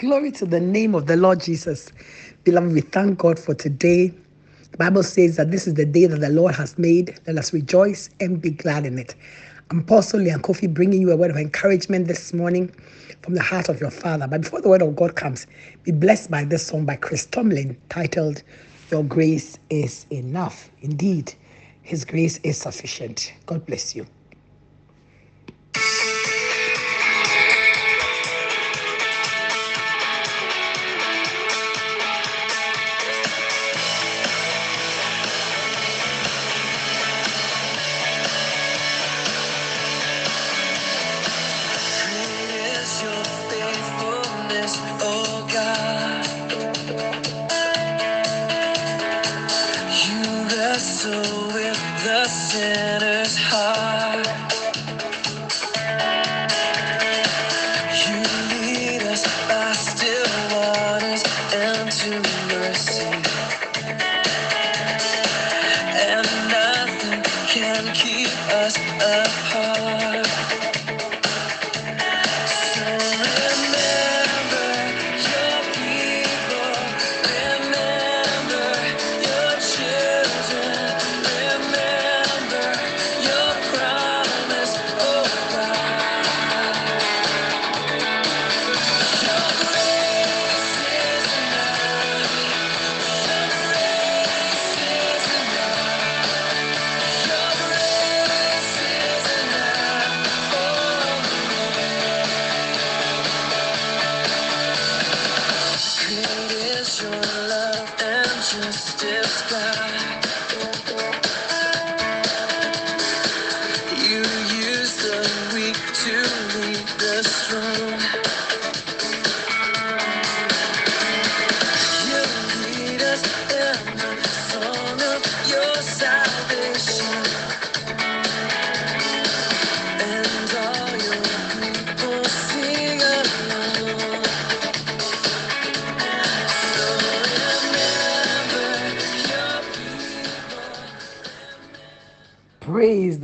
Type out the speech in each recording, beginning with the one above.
Glory to the name of the Lord Jesus. Beloved, we thank God for today. The Bible says that this is the day that the Lord has made. Let us rejoice and be glad in it. I'm Apostle Lyanne Koffi bringing you a word of encouragement this morning from the heart of your Father. But before the word of God comes, be blessed by this song by Chris Tomlin titled, Your Grace is Enough. Indeed, His grace is sufficient. God bless you.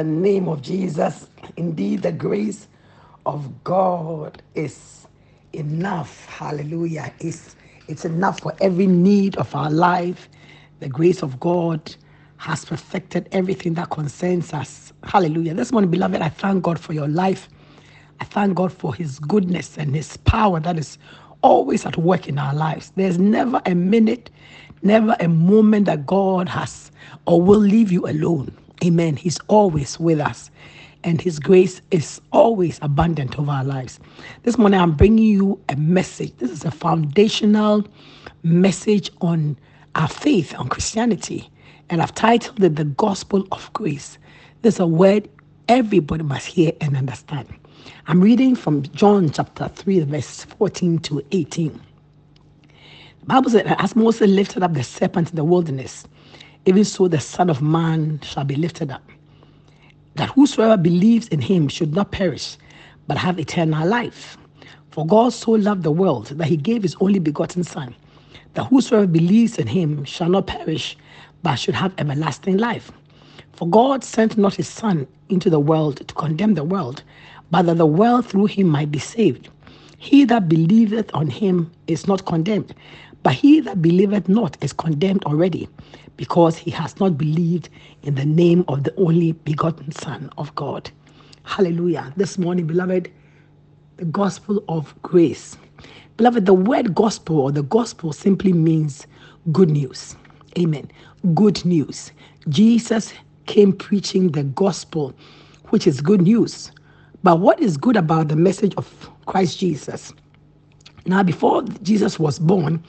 The name of Jesus. Indeed, the grace of God is enough. Hallelujah. It's, it's enough for every need of our life. The grace of God has perfected everything that concerns us. Hallelujah. This morning, beloved, I thank God for your life. I thank God for His goodness and His power that is always at work in our lives. There's never a minute, never a moment that God has or will leave you alone. Amen. He's always with us, and His grace is always abundant over our lives. This morning, I'm bringing you a message. This is a foundational message on our faith, on Christianity, and I've titled it The Gospel of Grace. This is a word everybody must hear and understand. I'm reading from John chapter 3, verse 14 to 18. The Bible said, As Moses lifted up the serpent in the wilderness, even so the Son of Man shall be lifted up, that whosoever believes in him should not perish, but have eternal life. For God so loved the world that he gave his only begotten Son, that whosoever believes in him shall not perish, but should have everlasting life. For God sent not his Son into the world to condemn the world, but that the world through him might be saved. He that believeth on him is not condemned, but he that believeth not is condemned already, because he has not believed in the name of the only begotten Son of God. Hallelujah. This morning, beloved, the gospel of grace. Beloved, the word gospel or the gospel simply means good news. Amen. Good news. Jesus came preaching the gospel, which is good news. But what is good about the message of Christ Jesus? Now, before Jesus was born,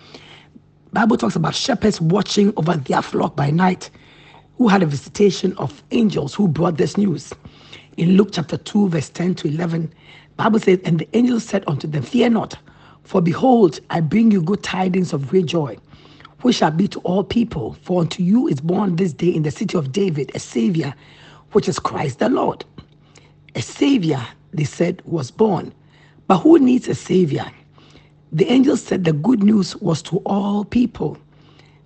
Bible talks about shepherds watching over their flock by night who had a visitation of angels who brought this news. In Luke chapter 2, verse 10 to 11, Bible says, And the angel said unto them, Fear not, for behold, I bring you good tidings of great joy, which shall be to all people. For unto you is born this day in the city of David a Savior, which is Christ the Lord. A Savior, they said, was born. But who needs a Savior? The angel said the good news was to all people.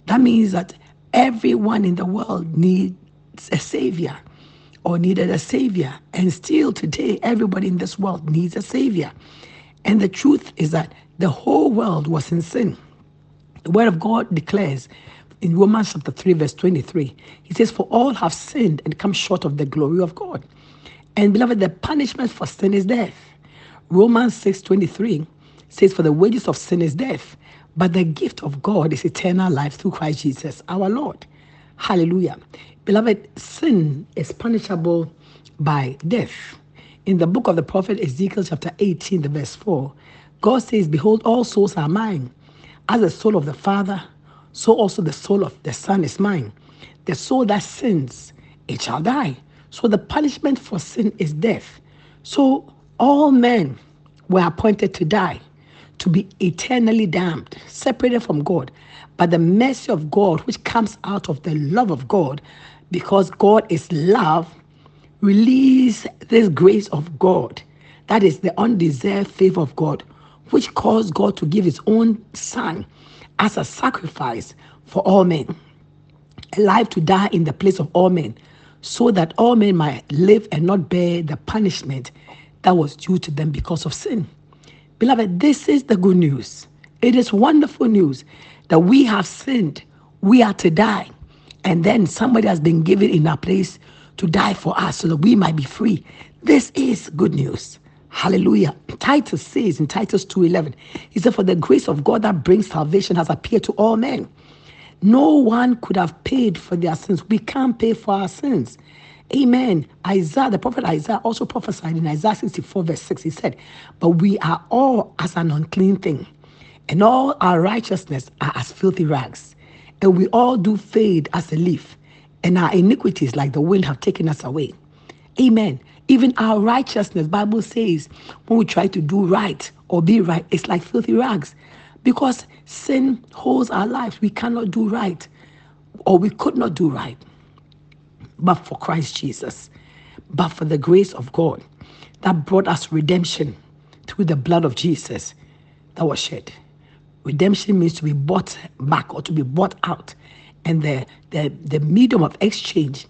That means that everyone in the world needs a savior or needed a savior. And still today, everybody in this world needs a savior. And the truth is that the whole world was in sin. The word of God declares in Romans chapter 3, verse 23, he says, For all have sinned and come short of the glory of God. And beloved, the punishment for sin is death. Romans 6 23 says, For the wages of sin is death, but the gift of God is eternal life through Christ Jesus our Lord. Hallelujah. Beloved, sin is punishable by death. In the book of the prophet Ezekiel, chapter 18, the verse 4, God says, Behold, all souls are mine. As the soul of the Father, so also the soul of the Son is mine. The soul that sins, it shall die. So the punishment for sin is death. So all men were appointed to die, to be eternally damned, separated from God. But the mercy of God, which comes out of the love of God, because God is love, release this grace of God. That is the undeserved favor of God, which caused God to give his own son as a sacrifice for all men, alive to die in the place of all men, so that all men might live and not bear the punishment that was due to them because of sin. Beloved, this is the good news. It is wonderful news that we have sinned, we are to die, and then somebody has been given in our place to die for us so that we might be free. This is good news. Hallelujah. Titus says in Titus 2:11, he said, For the grace of God that brings salvation has appeared to all men. No one could have paid for their sins. We can't pay for our sins. Amen. Isaiah, the prophet Isaiah also prophesied in Isaiah 64, verse 6. He said, But we are all as an unclean thing, and all our righteousness are as filthy rags. And we all do fade as a leaf, and our iniquities, like the wind, have taken us away. Amen. Even our righteousness, Bible says, when we try to do right or be right, it's like filthy rags. Because sin holds our lives. We cannot do right, or we could not do right. But for Christ Jesus, but for the grace of God that brought us redemption through the blood of Jesus that was shed. Redemption means to be bought back or to be bought out. And the, the, the medium of exchange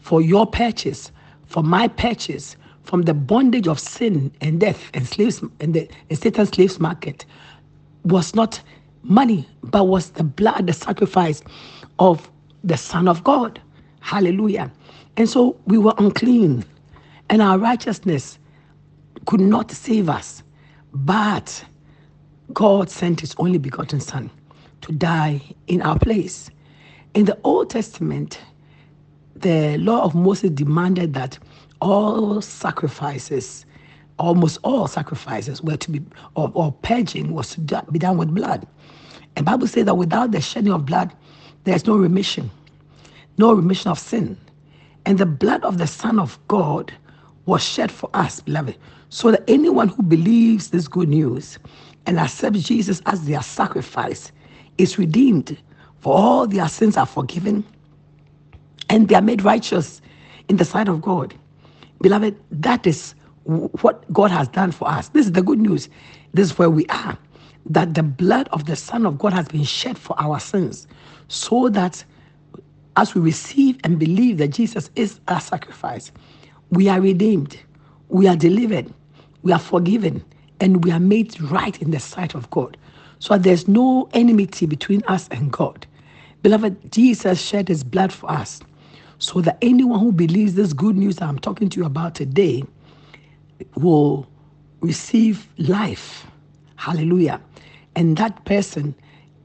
for your purchase for my purchase from the bondage of sin and death and slaves and the and Satan's slaves market was not money, but was the blood, the sacrifice of the Son of God. Hallelujah. And so we were unclean, and our righteousness could not save us. But God sent his only begotten Son to die in our place. In the Old Testament, the law of Moses demanded that all sacrifices, almost all sacrifices, were to be, or, or purging was to be done with blood. And Bible says that without the shedding of blood, there's no remission, no remission of sin. And the blood of the Son of God was shed for us, beloved, so that anyone who believes this good news and accepts Jesus as their sacrifice is redeemed, for all their sins are forgiven and they are made righteous in the sight of God. Beloved, that is what God has done for us. This is the good news. This is where we are. That the blood of the Son of God has been shed for our sins, so that as we receive and believe that Jesus is our sacrifice, we are redeemed, we are delivered, we are forgiven, and we are made right in the sight of God. So there's no enmity between us and God. Beloved, Jesus shed his blood for us so that anyone who believes this good news that I'm talking to you about today will receive life. Hallelujah. And that person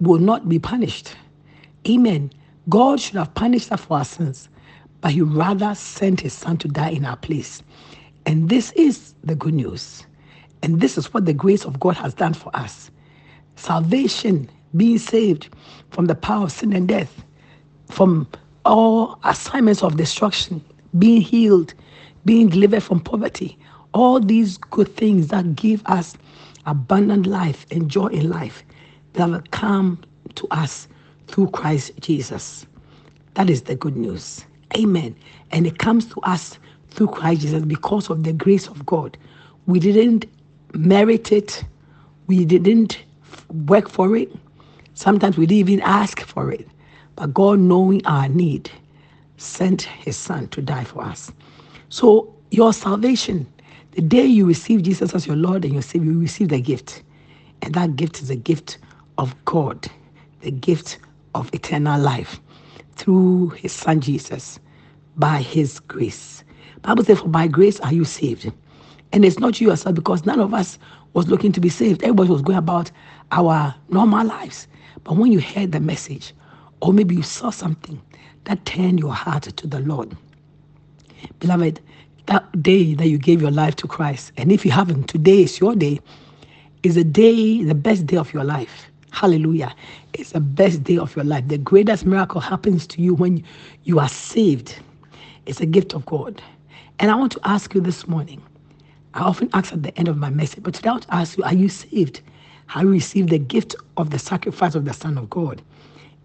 will not be punished. Amen. God should have punished us for our sins, but He rather sent His Son to die in our place. And this is the good news. And this is what the grace of God has done for us salvation, being saved from the power of sin and death, from all assignments of destruction, being healed, being delivered from poverty, all these good things that give us abundant life and joy in life that will come to us through Christ Jesus. That is the good news. Amen. And it comes to us through Christ Jesus because of the grace of God. We didn't merit it, we didn't work for it. Sometimes we didn't even ask for it. But God, knowing our need, sent his son to die for us. So your salvation, The day you receive Jesus as your Lord and your Savior, you receive the gift. And that gift is a gift of God, the gift of eternal life through his son Jesus by his grace. Bible says, For by grace are you saved. And it's not you yourself because none of us was looking to be saved. Everybody was going about our normal lives. But when you heard the message, or maybe you saw something that turned your heart to the Lord, beloved, that day that you gave your life to Christ, and if you haven't, today is your day, is a day, the best day of your life. Hallelujah. It's the best day of your life. The greatest miracle happens to you when you are saved. It's a gift of God. And I want to ask you this morning. I often ask at the end of my message, but today I want to ask you, are you saved? Have you received the gift of the sacrifice of the Son of God?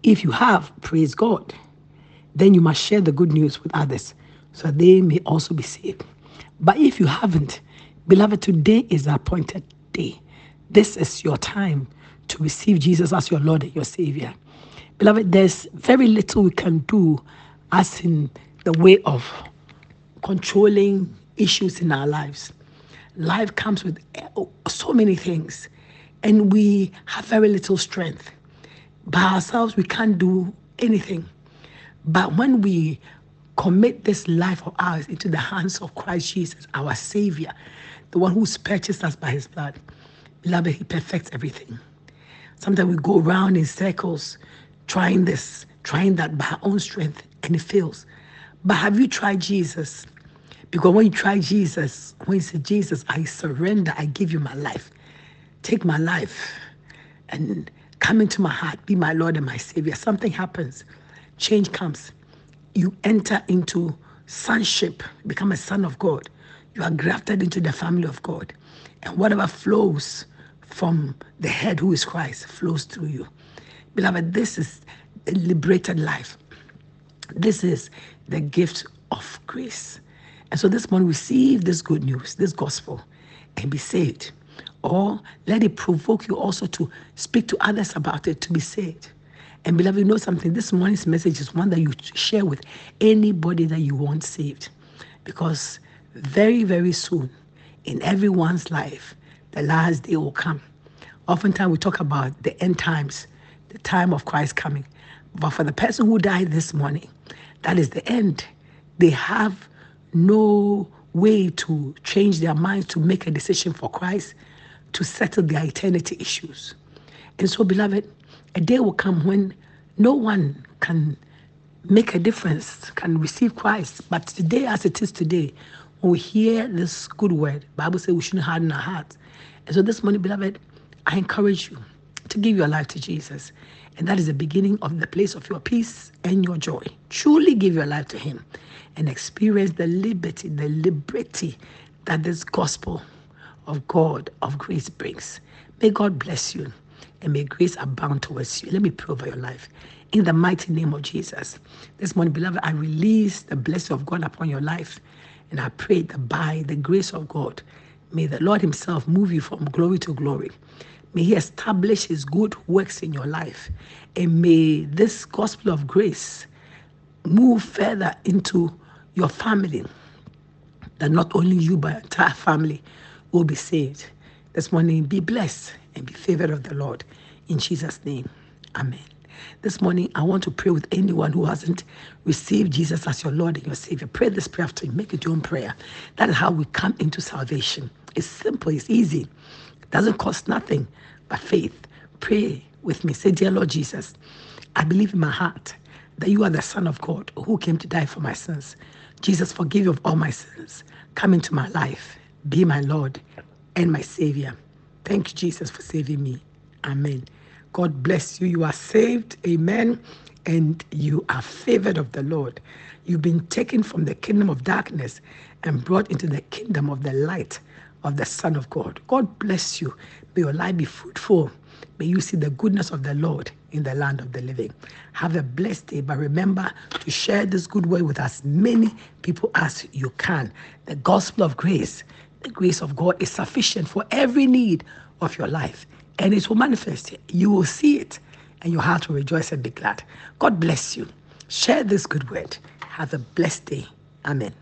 If you have, praise God. Then you must share the good news with others so they may also be saved. But if you haven't, beloved, today is the appointed day. This is your time to receive Jesus as your Lord and your Savior. Beloved, there's very little we can do as in the way of controlling issues in our lives. Life comes with eh, so many things, and we have very little strength. By ourselves, we can't do anything. But when we commit this life of ours into the hands of Christ Jesus, our Savior, the one who's purchased us by His blood, beloved, He perfects everything. Sometimes we go around in circles trying this, trying that by our own strength, and it fails. But have you tried Jesus? Because when you try Jesus, when you say, Jesus, I surrender, I give you my life, take my life and come into my heart, be my Lord and my Savior, something happens, change comes. You enter into sonship, become a son of God. You are grafted into the family of God. And whatever flows from the head who is Christ flows through you. Beloved, this is a liberated life. This is the gift of grace. And so this morning, receive this good news, this gospel, and be saved. Or let it provoke you also to speak to others about it to be saved. And beloved, you know something? This morning's message is one that you share with anybody that you want saved. Because very, very soon in everyone's life, the last day will come. Oftentimes we talk about the end times, the time of Christ coming. But for the person who died this morning, that is the end. They have no way to change their minds to make a decision for Christ to settle their eternity issues. And so, beloved, a day will come when no one can make a difference, can receive Christ. But today, as it is today, we hear this good word, Bible says we shouldn't harden our hearts. And so this morning, beloved, I encourage you to give your life to Jesus. And that is the beginning of the place of your peace and your joy. Truly give your life to Him and experience the liberty, the liberty that this gospel of God, of grace brings. May God bless you and may grace abound towards you. Let me pray over your life. In the mighty name of Jesus. This morning, beloved, I release the blessing of God upon your life. And I pray that by the grace of God, may the Lord Himself move you from glory to glory. May He establish His good works in your life. And may this gospel of grace move further into your family. That not only you, but entire family will be saved. This morning, be blessed and be favored of the Lord. In Jesus' name, Amen. This morning, I want to pray with anyone who hasn't received Jesus as your Lord and your Savior. Pray this prayer after you. Make it your own prayer. That is how we come into salvation. It's simple, it's easy. It doesn't cost nothing but faith. Pray with me. Say, Dear Lord Jesus, I believe in my heart that you are the Son of God who came to die for my sins. Jesus, forgive of all my sins. Come into my life. Be my Lord and my Savior. Thank you, Jesus, for saving me. Amen. God bless you. You are saved. Amen. And you are favored of the Lord. You've been taken from the kingdom of darkness and brought into the kingdom of the light of the Son of God. God bless you. May your life be fruitful. May you see the goodness of the Lord in the land of the living. Have a blessed day, but remember to share this good word with as many people as you can. The gospel of grace, the grace of God is sufficient for every need of your life, and it will manifest. You will see it, and your heart will rejoice and be glad. God bless you. Share this good word. Have a blessed day. Amen.